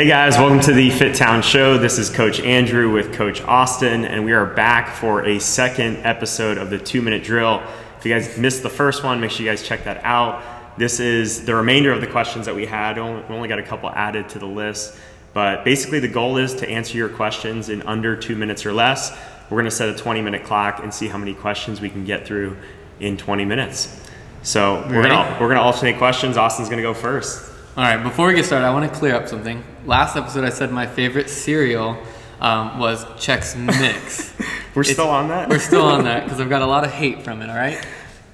Hey guys, welcome to the Fit Town Show. This is Coach Andrew with Coach Austin, and we are back for a second episode of the two minute drill. If you guys missed the first one, make sure you guys check that out. This is the remainder of the questions that we had. We only got a couple added to the list, but basically, the goal is to answer your questions in under two minutes or less. We're going to set a 20 minute clock and see how many questions we can get through in 20 minutes. So we're gonna we're gonna alternate questions. Austin's gonna go first. All right, before we get started, I want to clear up something. Last episode, I said my favorite cereal um, was Chex Mix. we're still on that? We're still on that because I've got a lot of hate from it, all right?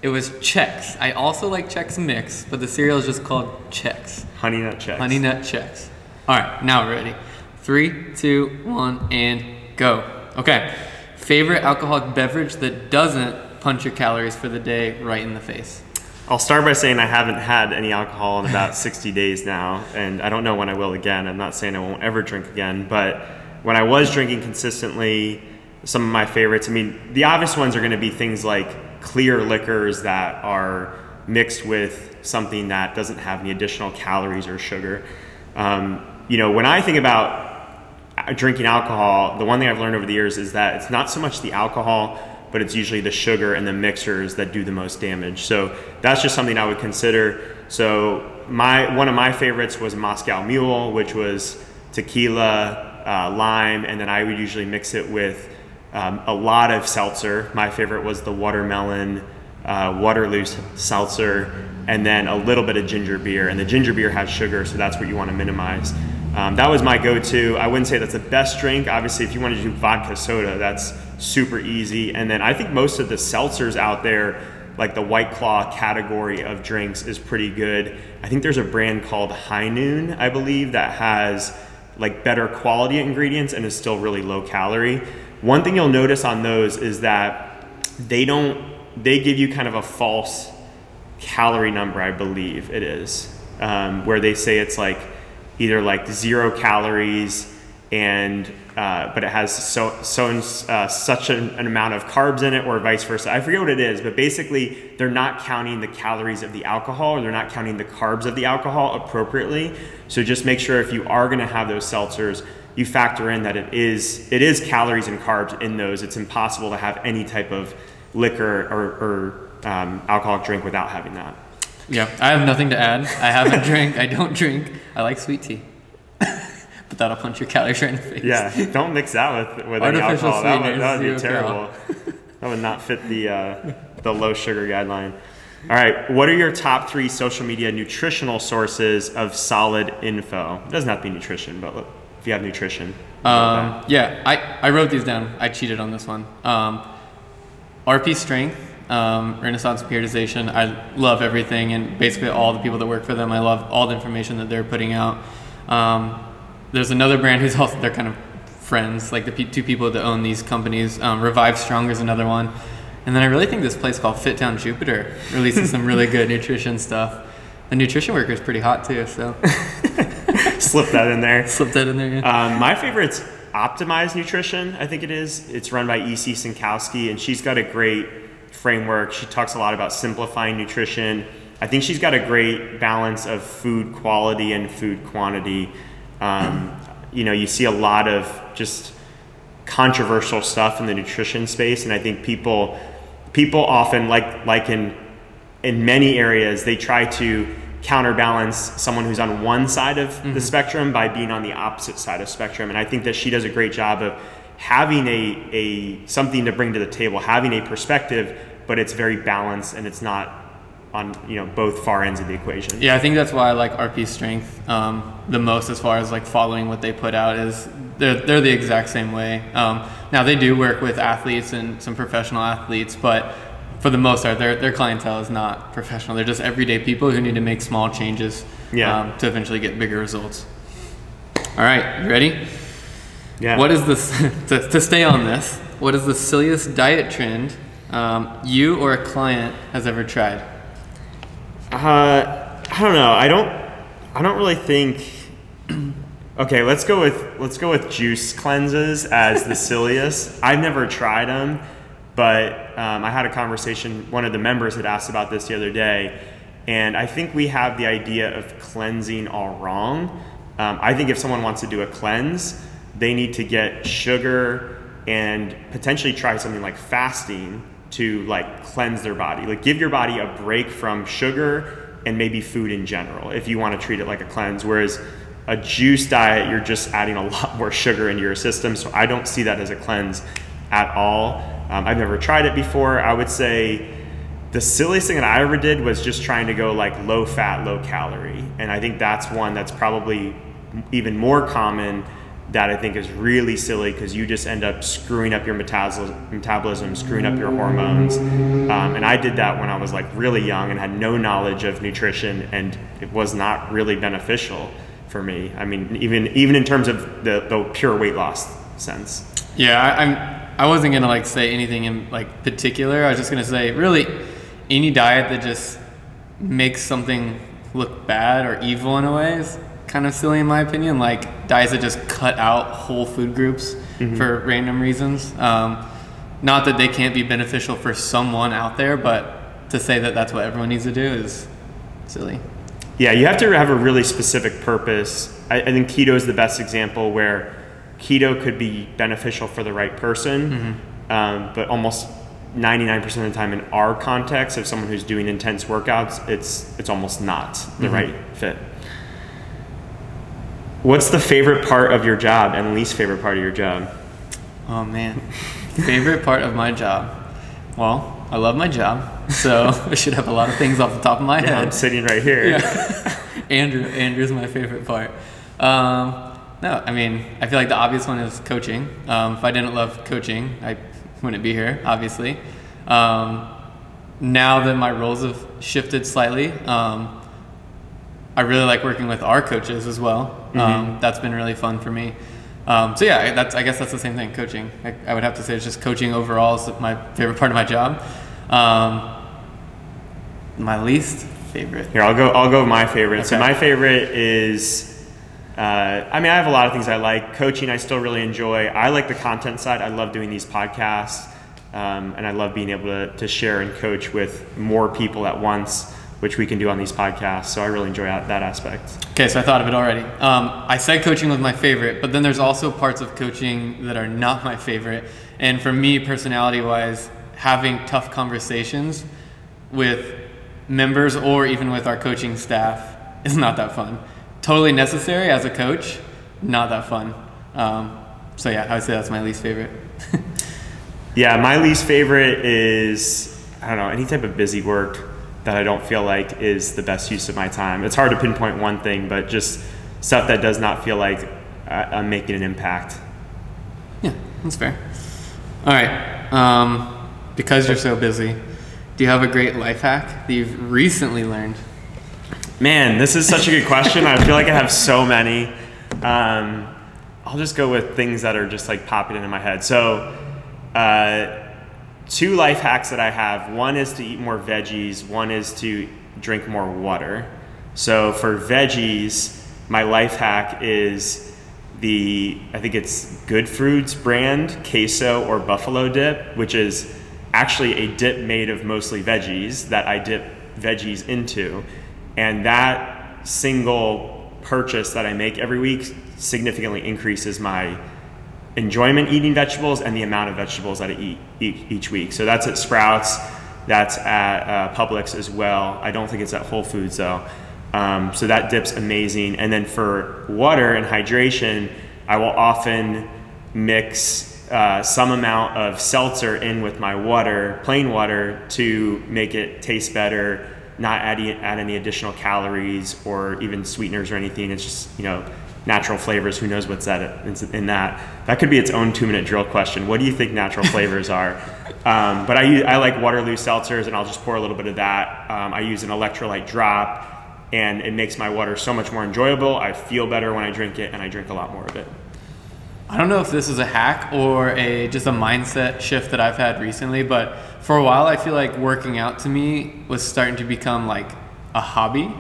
It was Chex. I also like Chex Mix, but the cereal is just called Chex. Honey Nut Chex. Honey Nut Chex. All right, now we're ready. Three, two, one, and go. Okay. Favorite alcoholic beverage that doesn't punch your calories for the day right in the face? I'll start by saying I haven't had any alcohol in about 60 days now, and I don't know when I will again. I'm not saying I won't ever drink again, but when I was drinking consistently, some of my favorites, I mean, the obvious ones are going to be things like clear liquors that are mixed with something that doesn't have any additional calories or sugar. Um, you know, when I think about drinking alcohol, the one thing I've learned over the years is that it's not so much the alcohol but it's usually the sugar and the mixers that do the most damage. So that's just something I would consider. So my one of my favorites was Moscow Mule, which was tequila, uh, lime, and then I would usually mix it with um, a lot of seltzer. My favorite was the watermelon uh, Waterloo seltzer, and then a little bit of ginger beer. And the ginger beer has sugar, so that's what you want to minimize. Um, that was my go-to. I wouldn't say that's the best drink. Obviously, if you want to do vodka soda, that's super easy. And then I think most of the seltzers out there, like the White Claw category of drinks, is pretty good. I think there's a brand called High Noon, I believe, that has like better quality ingredients and is still really low calorie. One thing you'll notice on those is that they don't they give you kind of a false calorie number, I believe it is, um, where they say it's like either like zero calories and uh, but it has so so uh, such an, an, amount of carbs in it, or vice versa. I forget what it is, but basically they're not counting the calories of the alcohol, or they're not counting the carbs of the alcohol appropriately. So just make sure if you are going to have those seltzers, you factor in that it is it is calories and carbs in those. It's impossible to have any type of liquor or, or um, alcoholic drink without having that. Yeah, I have nothing to add. I haven't drank. I don't drink. I like sweet tea but that'll punch your calories right in the face. Yeah, don't mix that with, with any alcohol. That would, that would be terrible. that would not fit the uh, the low sugar guideline. All right, what are your top three social media nutritional sources of solid info? It doesn't have to be nutrition, but look, if you have nutrition. Um, yeah, I, I wrote these down. I cheated on this one. Um, RP Strength, um, Renaissance Periodization. I love everything and basically all the people that work for them. I love all the information that they're putting out. Um, there's another brand who's also they're kind of friends, like the p- two people that own these companies. Um, Revive Strong is another one, and then I really think this place called Fit Town Jupiter releases some really good nutrition stuff. The nutrition worker is pretty hot too, so slip that in there. Slip that in there. Yeah. Um, my favorite's Optimize Nutrition. I think it is. It's run by EC Synkowski, and she's got a great framework. She talks a lot about simplifying nutrition. I think she's got a great balance of food quality and food quantity. Um, you know, you see a lot of just controversial stuff in the nutrition space, and I think people people often like like in in many areas they try to counterbalance someone who's on one side of mm-hmm. the spectrum by being on the opposite side of spectrum and i think that she does a great job of having a, a something to bring to the table having a perspective but it's very balanced and it's not on you know both far ends of the equation. Yeah, I think that's why I like RP Strength um, the most as far as like following what they put out is they're they're the exact same way. Um, now they do work with athletes and some professional athletes, but for the most part, their their clientele is not professional. They're just everyday people who need to make small changes yeah. um, to eventually get bigger results. All right, you ready? Yeah. What is this to, to stay on this? What is the silliest diet trend um, you or a client has ever tried? Uh, I don't know. I don't. I don't really think. okay, let's go with let's go with juice cleanses as the silliest. I've never tried them, but um, I had a conversation. One of the members had asked about this the other day, and I think we have the idea of cleansing all wrong. Um, I think if someone wants to do a cleanse, they need to get sugar and potentially try something like fasting to like cleanse their body. Like give your body a break from sugar and maybe food in general if you want to treat it like a cleanse. Whereas a juice diet, you're just adding a lot more sugar into your system. So I don't see that as a cleanse at all. Um, I've never tried it before. I would say the silliest thing that I ever did was just trying to go like low fat, low calorie. And I think that's one that's probably even more common that I think is really silly because you just end up screwing up your metabolism, screwing up your hormones. Um, and I did that when I was like really young and had no knowledge of nutrition, and it was not really beneficial for me. I mean, even even in terms of the, the pure weight loss sense. Yeah, I, I'm. I wasn't gonna like say anything in like particular. I was just gonna say really any diet that just makes something look bad or evil in a way is kind of silly in my opinion. Like diets that just cut out whole food groups mm-hmm. for random reasons. Um, not that they can't be beneficial for someone out there, but to say that that's what everyone needs to do is silly. Yeah, you have to have a really specific purpose. I, I think keto is the best example where keto could be beneficial for the right person, mm-hmm. um, but almost 99% of the time in our context of someone who's doing intense workouts, it's it's almost not the mm-hmm. right fit. What's the favorite part of your job and least favorite part of your job? Oh man, favorite part of my job. Well, I love my job, so I should have a lot of things off the top of my yeah, head. I'm sitting right here. Yeah. Andrew, Andrew's my favorite part. Um, no, I mean, I feel like the obvious one is coaching. Um, if I didn't love coaching, I wouldn't be here, obviously. Um, now that my roles have shifted slightly, um, I really like working with our coaches as well. Mm-hmm. Um, that's been really fun for me. Um, so yeah, that's I guess that's the same thing. Coaching, I, I, would have to say, it's just coaching overall is my favorite part of my job. Um, my least favorite. Here, I'll go. I'll go. My favorite. Okay. So my favorite is. Uh, I mean, I have a lot of things I like. Coaching, I still really enjoy. I like the content side. I love doing these podcasts. Um, and I love being able to, to share and coach with more people at once, which we can do on these podcasts. So I really enjoy that aspect. Okay, so I thought of it already. Um, I said coaching was my favorite, but then there's also parts of coaching that are not my favorite. And for me, personality wise, having tough conversations with members or even with our coaching staff is not that fun. Totally necessary as a coach, not that fun. Um, so yeah, I would say that's my least favorite. Yeah, my least favorite is I don't know any type of busy work that I don't feel like is the best use of my time. It's hard to pinpoint one thing, but just stuff that does not feel like I'm making an impact. Yeah, that's fair. All right, um, because you're so busy, do you have a great life hack that you've recently learned? Man, this is such a good question. I feel like I have so many. Um, I'll just go with things that are just like popping into my head. So uh, two life hacks that I have one is to eat more veggies, one is to drink more water. So for veggies, my life hack is the, I think it's Good Foods brand queso or buffalo dip, which is actually a dip made of mostly veggies that I dip veggies into. And that single purchase that I make every week significantly increases my enjoyment eating vegetables and the amount of vegetables that I eat, each week. So that's at Sprouts, that's at uh, Publix as well. I don't think it's at Whole Foods though. Um, so that dip's amazing. And then for water and hydration, I will often mix uh, some amount of seltzer in with my water, plain water, to make it taste better, not add, add any additional calories or even sweeteners or anything. It's just, you know, natural flavors. Who knows what's that in that? That could be its own two minute drill question. What do you think natural flavors are? Um, but I, I like Waterloo seltzers, and I'll just pour a little bit of that. Um, I use an electrolyte drop, and it makes my water so much more enjoyable. I feel better when I drink it, and I drink a lot more of it. I don't know if this is a hack or a just a mindset shift that I've had recently, but for a while I feel like working out to me was starting to become like a hobby.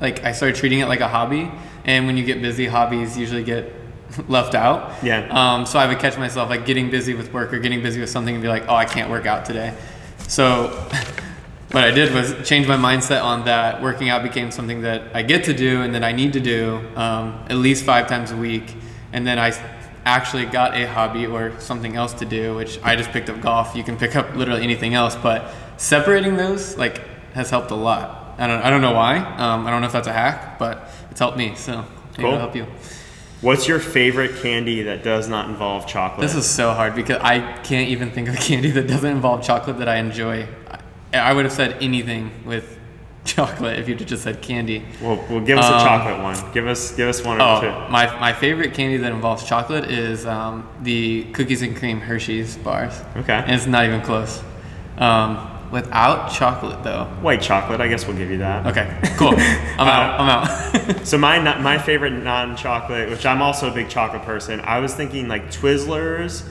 Like I started treating it like a hobby and when you get busy, hobbies usually get left out. Yeah. Um, so I would catch myself like getting busy with work or getting busy with something and be like, oh, I can't work out today. So what I did was change my mindset on that. Working out became something that I get to do and that I need to do um, at least five times a week. And then I actually got a hobby or something else to do, which I just picked up golf. You can pick up literally anything else, but separating those like has helped a lot. I don't, I don't know why. Um, I don't know if that's a hack, but it's helped me. So Cool. it'll help you. What's your favorite candy that does not involve chocolate? This is so hard because I can't even think of a candy that doesn't involve chocolate that I enjoy. I, I would have said anything with chocolate if you'd have just said candy. well, well, give us a Um, chocolate one. Give us give us one or Oh, two. my, my favorite candy that involves chocolate is um, the cookies and cream Hershey's bars. Okay. And it's not even close. Um, without chocolate, though. White chocolate, I guess we'll give you that. Okay, cool. I'm out. I'm out. So my my favorite non-chocolate, which I'm also a big chocolate person, I was thinking like Twizzlers,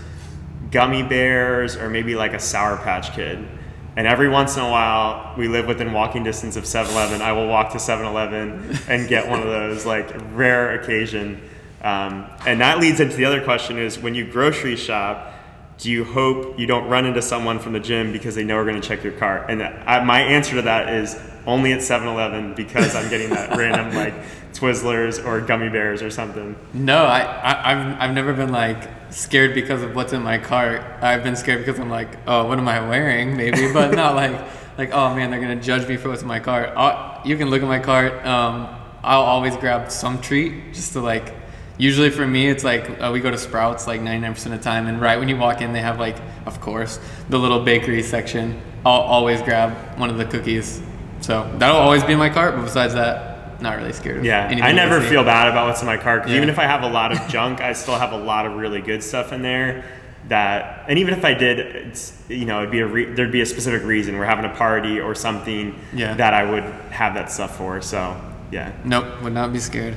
gummy bears, or maybe like a Sour Patch Kid. And every once in a while, we live within walking distance of 7-Eleven. I will walk to 7-Eleven and get one of those, like rare occasion. Um, and that leads into the other question: is when you grocery shop, do you hope you don't run into someone from the gym because they know we're going to check your cart? And I, my answer to that is only at 7-Eleven because I'm getting that random like Twizzlers or gummy bears or something. No, I, I I've I've never been like scared because of what's in my cart. I've been scared because I'm like, oh, what am I wearing? Maybe, but not like like oh man, they're gonna judge me for what's in my cart. i you can look at my cart. Um, I'll always grab some treat just to like. Usually for me, it's like uh, we go to Sprouts like 99% of the time, and right when you walk in, they have like, of course, the little bakery section. I'll always grab one of the cookies. So that'll always be in my cart. But besides that, not really scared. Of Yeah, I never feel bad about what's in my cart Yeah. even if I have a lot of junk, I still have a lot of really good stuff in there. That and even if I did, it's you know it'd be a re- there'd be a specific reason we're having a party or something Yeah. that I would have that stuff for. So yeah, Nope, would not be scared.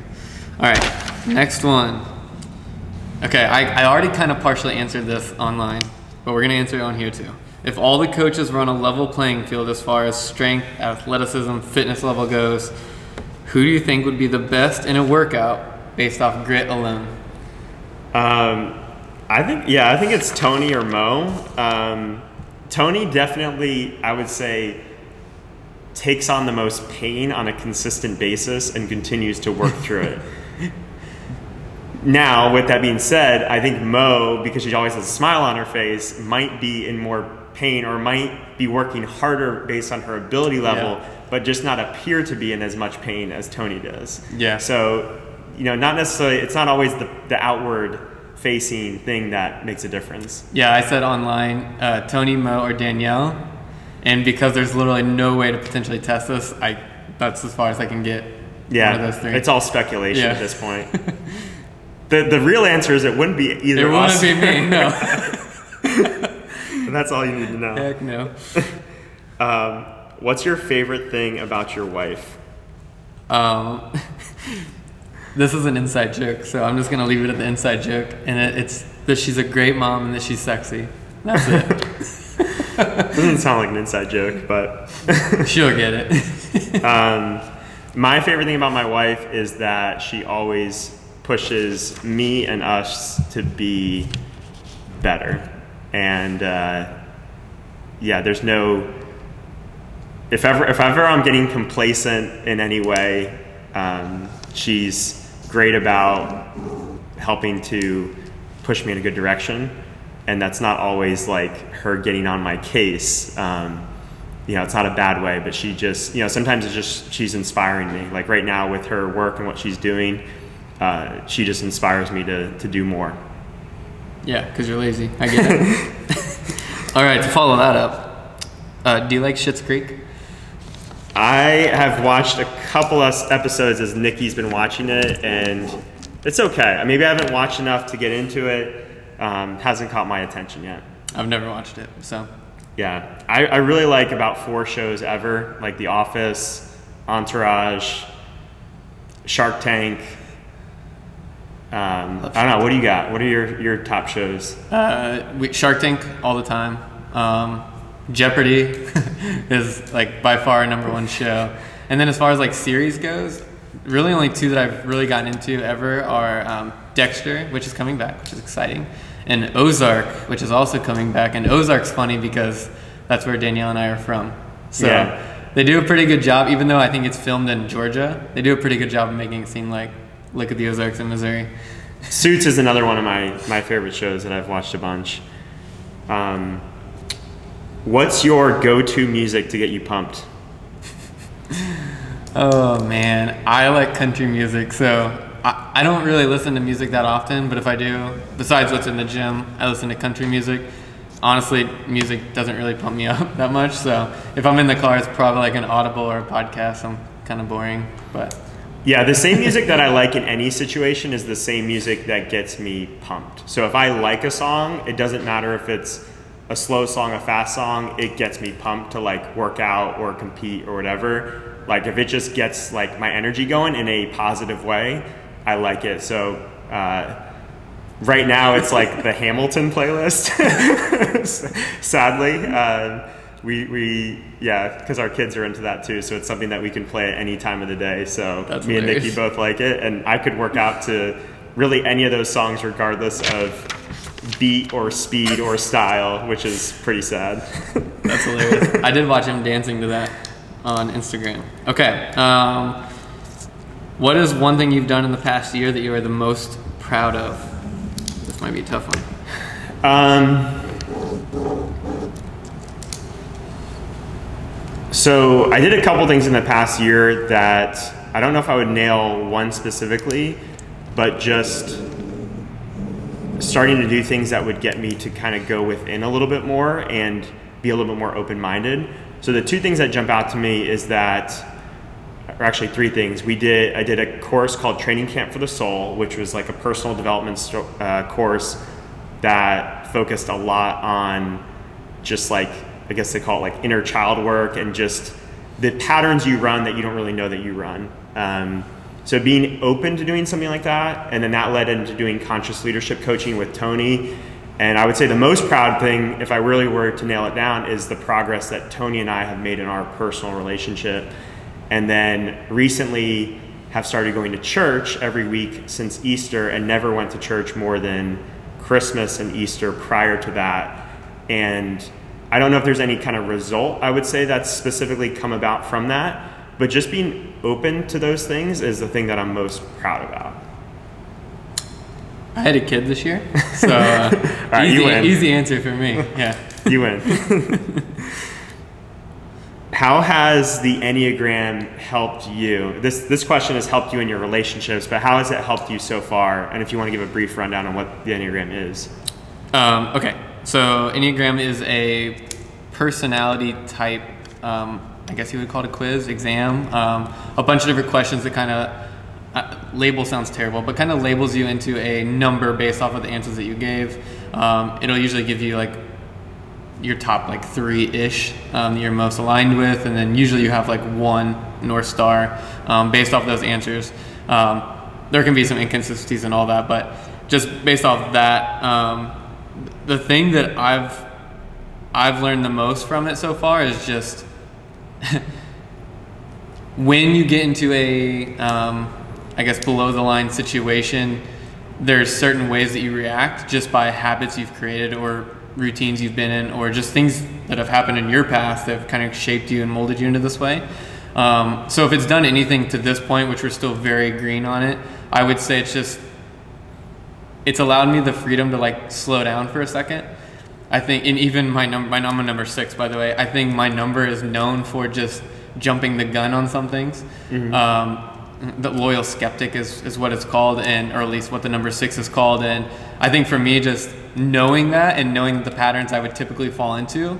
All right, next one. Okay, I, I already kind of partially answered this online, but we're going to answer it on here too. If all the coaches were on a level playing field as far as strength, athleticism, fitness level goes, who do you think would be the best in a workout based off grit alone? Um, I think yeah, I think it's Tony or Mo. Um, Tony definitely, I would say, takes on the most pain on a consistent basis and continues to work through it. Now, with that being said, I think Mo, because she always has a smile on her face, might be in more pain or might be working harder based on her ability level, Yeah. but just not appear to be in as much pain as Tony does. Yeah. So, you know, not necessarily, it's not always the, the outward facing thing that makes a difference. Yeah, I said online uh, Tony, Mo, or Danielle, and because there's literally no way to potentially test this, I that's as far as I can get. Yeah, one of those three. it's all speculation Yeah. at this point. the the real answer is it wouldn't be either It wouldn't be me. No. and that's all you need to know. Heck no. Um, what's your favorite thing about your wife? Um, this is an inside joke, so I'm just gonna leave it at the inside joke, and it, it's that she's a great mom and that she's sexy. That's it. Doesn't sound like an inside joke, but She'll get it. um, my favorite thing about my wife is that she always pushes me and us to be better. And uh, yeah, there's no. If ever, if ever I'm getting complacent in any way, um, she's great about helping to push me in a good direction. And that's not always like her getting on my case. Um, you know, it's not a bad way, but she just, you know, sometimes it's just she's inspiring me. Like right now with her work and what she's doing, uh, she just inspires me to, to do more. yeah, because you're lazy. I get it. All right, to follow that up, uh, do you like Schitt's Creek? I have watched a couple of episodes as Nikki's been watching it, and it's okay. Maybe I haven't watched enough to get into it. Um, hasn't caught my attention yet. I've never watched it, so Yeah, I, I really like about four shows ever, like The Office, Entourage, Shark Tank. Um, I don't know. What do you got? What are your, your top shows? uh, we, Shark Tank all the time. Um, Jeopardy is like by far our number one show. And then as far as like series goes, really only two that I've really gotten into ever are um, Dexter, which is coming back, which is exciting, and Ozark, which is also coming back. And Ozark's funny because that's where Danielle and I are from. So Yeah. they do a pretty good job, even though I think it's filmed in Georgia. They do a pretty good job of making it seem like look at the Ozarks in Missouri. Suits is another one of my, my favorite shows that I've watched a bunch. Um, what's your go-to music to get you pumped? Oh man, I like country music, so I, I don't really listen to music that often, but if I do, besides what's in the gym, I listen to country music. Honestly, music doesn't really pump me up that much, so if I'm in the car, it's probably like an audible or a podcast. I'm kind of boring, but Yeah, the same music that I like in any situation is the same music that gets me pumped. So if I like a song, it doesn't matter if it's a slow song, a fast song, it gets me pumped to like work out or compete or whatever. Like if it just gets like my energy going in a positive way, I like it. So uh, right now it's like the Hamilton playlist. Sadly, uh, we we yeah, because our kids are into that too. So it's something that we can play at any time of the day. So That's me and Nikki both like it, and I could work out to really any of those songs regardless of beat or speed or style, which is pretty sad. that's hilarious. I did watch him dancing to that on Instagram. Okay, um, what is one thing you've done in the past year that you are the most proud of? This might be a tough one. Um, so I did a couple things in the past year that I don't know if I would nail one specifically, but just starting to do things that would get me to kind of go within a little bit more and be a little bit more open-minded. So the two things that jump out to me is that or actually three things. We did I did a course called Training Camp for the Soul, which was like a personal development sto- uh, course that focused a lot on just like I guess they call it like inner child work and just the patterns you run that you don't really know that you run. Um, so being open to doing something like that, and then that led into doing conscious leadership coaching with Tony. And I would say the most proud thing, if I really were to nail it down, is the progress that Tony and I have made in our personal relationship. And then recently have started going to church every week since Easter and never went to church more than Christmas and Easter prior to that. And I don't know if there's any kind of result I would say that's specifically come about from that, but just being open to those things is the thing that I'm most proud about. I had a kid this year, so uh, right, easy, easy answer for me. Yeah. You win. How has the Enneagram helped you? This this question has helped you in your relationships, but how has it helped you so far? And if you want to give a brief rundown on what the Enneagram is. Um, okay, so Enneagram is a personality type, um, I guess you would call it a quiz, exam, um, a bunch of different questions that kind of, uh, label sounds terrible, but kind of labels you into a number based off of the answers that you gave. Um, it'll usually give you like your top like three ish um, you're most aligned with, and then usually you have like one North Star um, based off those answers. Um, there can be some inconsistencies and all that, but just based off that, um, the thing that I've I've learned the most from it so far is just when you get into a um, I guess below the line situation, there's certain ways that you react just by habits you've created or routines you've been in or just things that have happened in your past that have kind of shaped you and molded you into this way. Um, so if it's done anything to this point, which we're still very green on it, I would say it's just it's allowed me the freedom to like slow down for a second. I think, and even my number, my number number six, by the way, I think my number is known for just jumping the gun on some things. Um, the loyal skeptic is, is what it's called, and or at least what the number six is called. And I think for me, just knowing that and knowing the patterns I would typically fall into,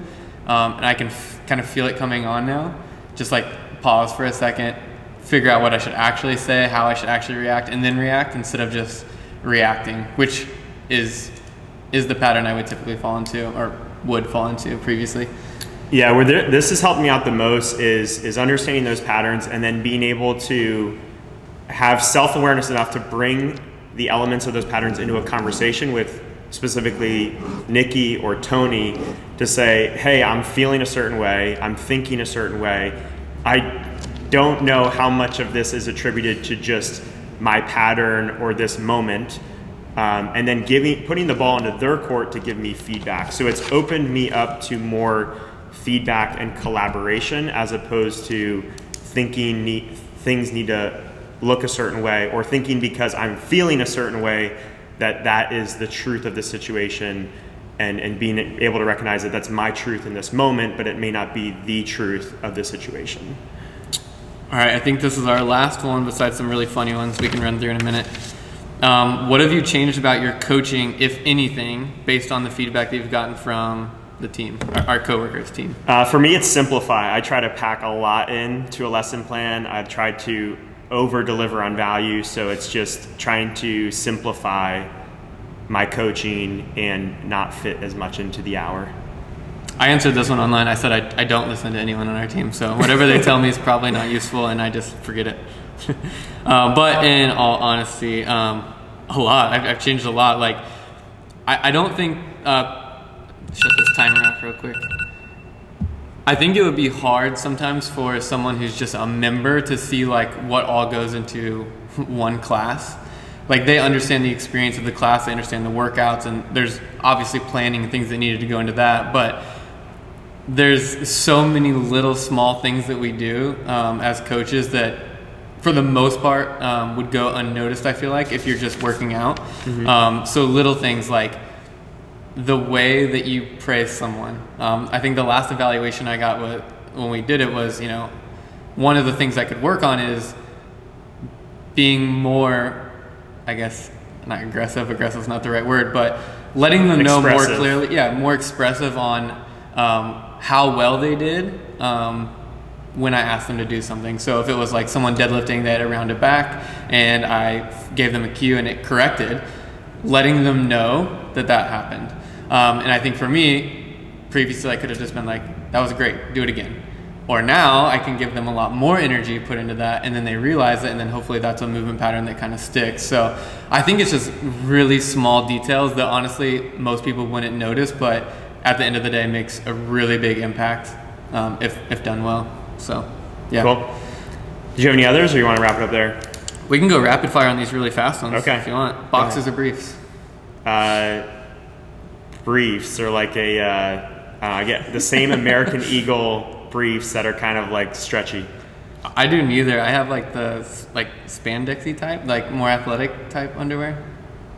um, and I can f- kind of feel it coming on now. Just like pause for a second, figure out what I should actually say, how I should actually react, and then react instead of just reacting, which is is the pattern I would typically fall into or would fall into previously. Yeah, where there, this has helped me out the most is is understanding those patterns and then being able to have self awareness enough to bring the elements of those patterns into a conversation with specifically Nikki or Tony to say, hey, I'm feeling a certain way, I'm thinking a certain way. I don't know how much of this is attributed to just my pattern or this moment. Um, and then giving putting the ball into their court to give me feedback. So it's opened me up to more feedback and collaboration as opposed to thinking things need to look a certain way or thinking because I'm feeling a certain way that that is the truth of the situation and, and being able to recognize that that's my truth in this moment, but it may not be the truth of the situation. All right, I think this is our last one besides some really funny ones we can run through in a minute. Um, what have you changed about your coaching, if anything, based on the feedback that you've gotten from the team, our, coworkers team? Uh, for me, it's simplify. I try to pack a lot into a lesson plan. I've tried to over deliver on value, so it's just trying to simplify my coaching and not fit as much into the hour. I answered this one online. I said I, I don't listen to anyone on our team, so whatever they tell me is probably not useful, and I just forget it. uh, but in all honesty, um, a lot. I've, I've, changed a lot. Like, I, I don't think. Uh, shut this timer off real quick. I think it would be hard sometimes for someone who's just a member to see like what all goes into one class. Like they understand the experience of the class, they understand the workouts, and there's obviously planning and things that needed to go into that. But there's so many little small things that we do um, as coaches that for the most part um, would go unnoticed i feel like if you're just working out. Mm-hmm. um, so little things like the way that you praise someone. Um, i think the last evaluation i got with, when we did it was you know one of the things i could work on is being more i guess not aggressive aggressive is not the right word but letting them know more clearly yeah more expressive on um, how well they did um, when I asked them to do something. So if it was like someone deadlifting, they had a rounded back, and I gave them a cue and it corrected, letting them know that that happened. Um, and I think for me, previously I could have just been like, that was great, do it again. Or now I can give them a lot more energy put into that, and then they realize it, and then hopefully that's a movement pattern that kind of sticks. So I think it's just really small details that honestly most people wouldn't notice, but at the end of the day makes a really big impact um, if, if done well. So, yeah. Cool. Do you have any others, or you want to wrap it up there? We can go rapid fire on these really fast ones okay. if you want. Boxes or briefs? Uh, briefs are like a, uh, uh, I get the same American Eagle briefs that are kind of like stretchy. I do neither. I have like the like spandexy type, like more athletic type underwear.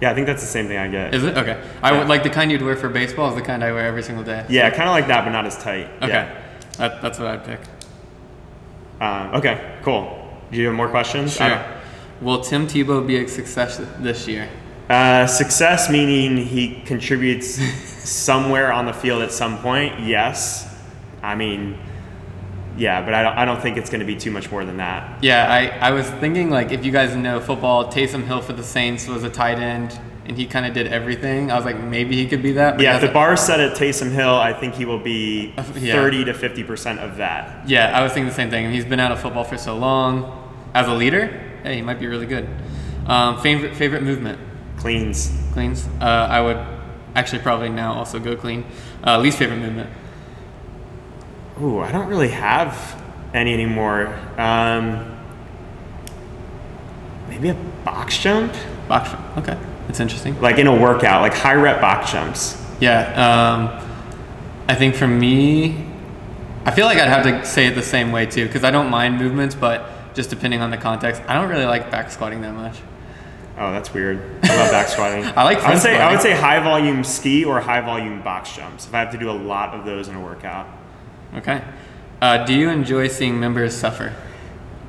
Yeah, I think that's the same thing I get. Is it okay? I would like the kind you'd wear for baseball is the kind I wear every single day. Yeah, kind of like that, but not as tight. Okay, yeah. that, that's what I'd pick. Uh, okay, cool. Do you have more questions? Sure. Will Tim Tebow be a success this year? Uh, success meaning he contributes somewhere on the field at some point. Yes. I mean, yeah, but I don't, I don't think it's going to be too much more than that. Yeah, I, I was thinking, like, if you guys know football, Taysom Hill for the Saints was a tight end, and he kind of did everything. I was like, maybe he could be that. yeah, if the bar set at Taysom Hill, I think he will be yeah. 30 to 50% of that. Yeah, I was thinking the same thing. He's been out of football for so long. As a leader, hey, he might be really good. Um, favorite, favorite movement? Cleans. Cleans. Uh, I would actually probably now also go clean. Uh, least favorite movement? Ooh, I don't really have any anymore. Um, maybe a box jump. Box jump. Okay, that's interesting. Like in a workout, like high rep box jumps. Yeah. Um, I think for me, I feel like I'd have to say it the same way too, because I don't mind movements, but just depending on the context, I don't really like back squatting that much. Oh, that's weird. I love back squatting. I like. I would say I would say high volume ski or high volume box jumps. If I have to do a lot of those in a workout. Okay. Uh, do you enjoy seeing members suffer?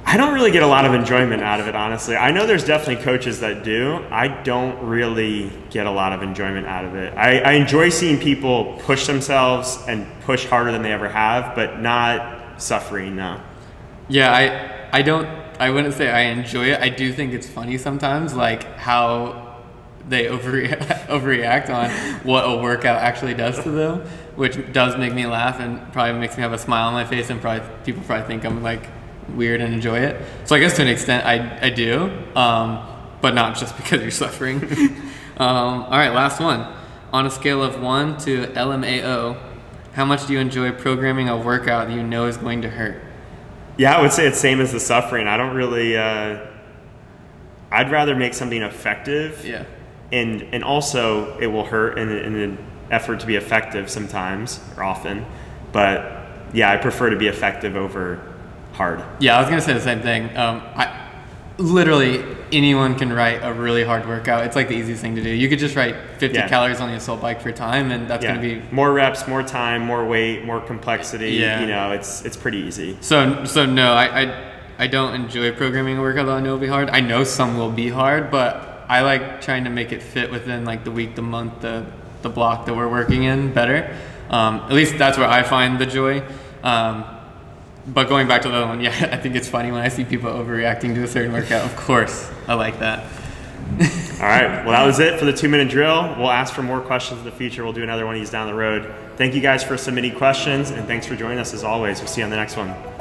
I don't really get a lot of enjoyment out of it, honestly. I know there's definitely coaches that do. I don't really get a lot of enjoyment out of it. I, I enjoy seeing people push themselves and push harder than they ever have, but not suffering, no. Yeah, I, I don't, I wouldn't say I enjoy it. I do think it's funny sometimes, like how they overreact, overreact on what a workout actually does to them, which does make me laugh and probably makes me have a smile on my face, and probably people probably think I'm like weird and enjoy it. So I guess to an extent I, I do, um, but not just because you're suffering. um, all right, last one. On a scale of one to LMAO, how much do you enjoy programming a workout that you know is going to hurt? Yeah, I would say it's same as the suffering. I don't really. Uh, I'd rather make something effective. Yeah and and also it will hurt in, in an effort to be effective sometimes or often but yeah, I prefer to be effective over hard. Yeah, I was gonna say the same thing. Um, I literally anyone can write a really hard workout. It's like the easiest thing to do. You could just write 50 Yeah. calories on the assault bike for time, and that's Yeah, gonna be more reps, more time, more weight, more complexity. Yeah. You know, it's it's pretty easy. So so no, I, I I don't enjoy programming a workout that I know will be hard. I know some will be hard, but I like trying to make it fit within like the week, the month, the the block that we're working in better. Um, at least that's where I find the joy. Um, but going back to the other one, yeah, I think it's funny when I see people overreacting to a certain workout. Of course, I like that. All right. Well, that was it for the two minute drill. We'll ask for more questions in the future. We'll do another one of these down the road. Thank you guys for submitting questions, and thanks for joining us as always. We'll see you on the next one.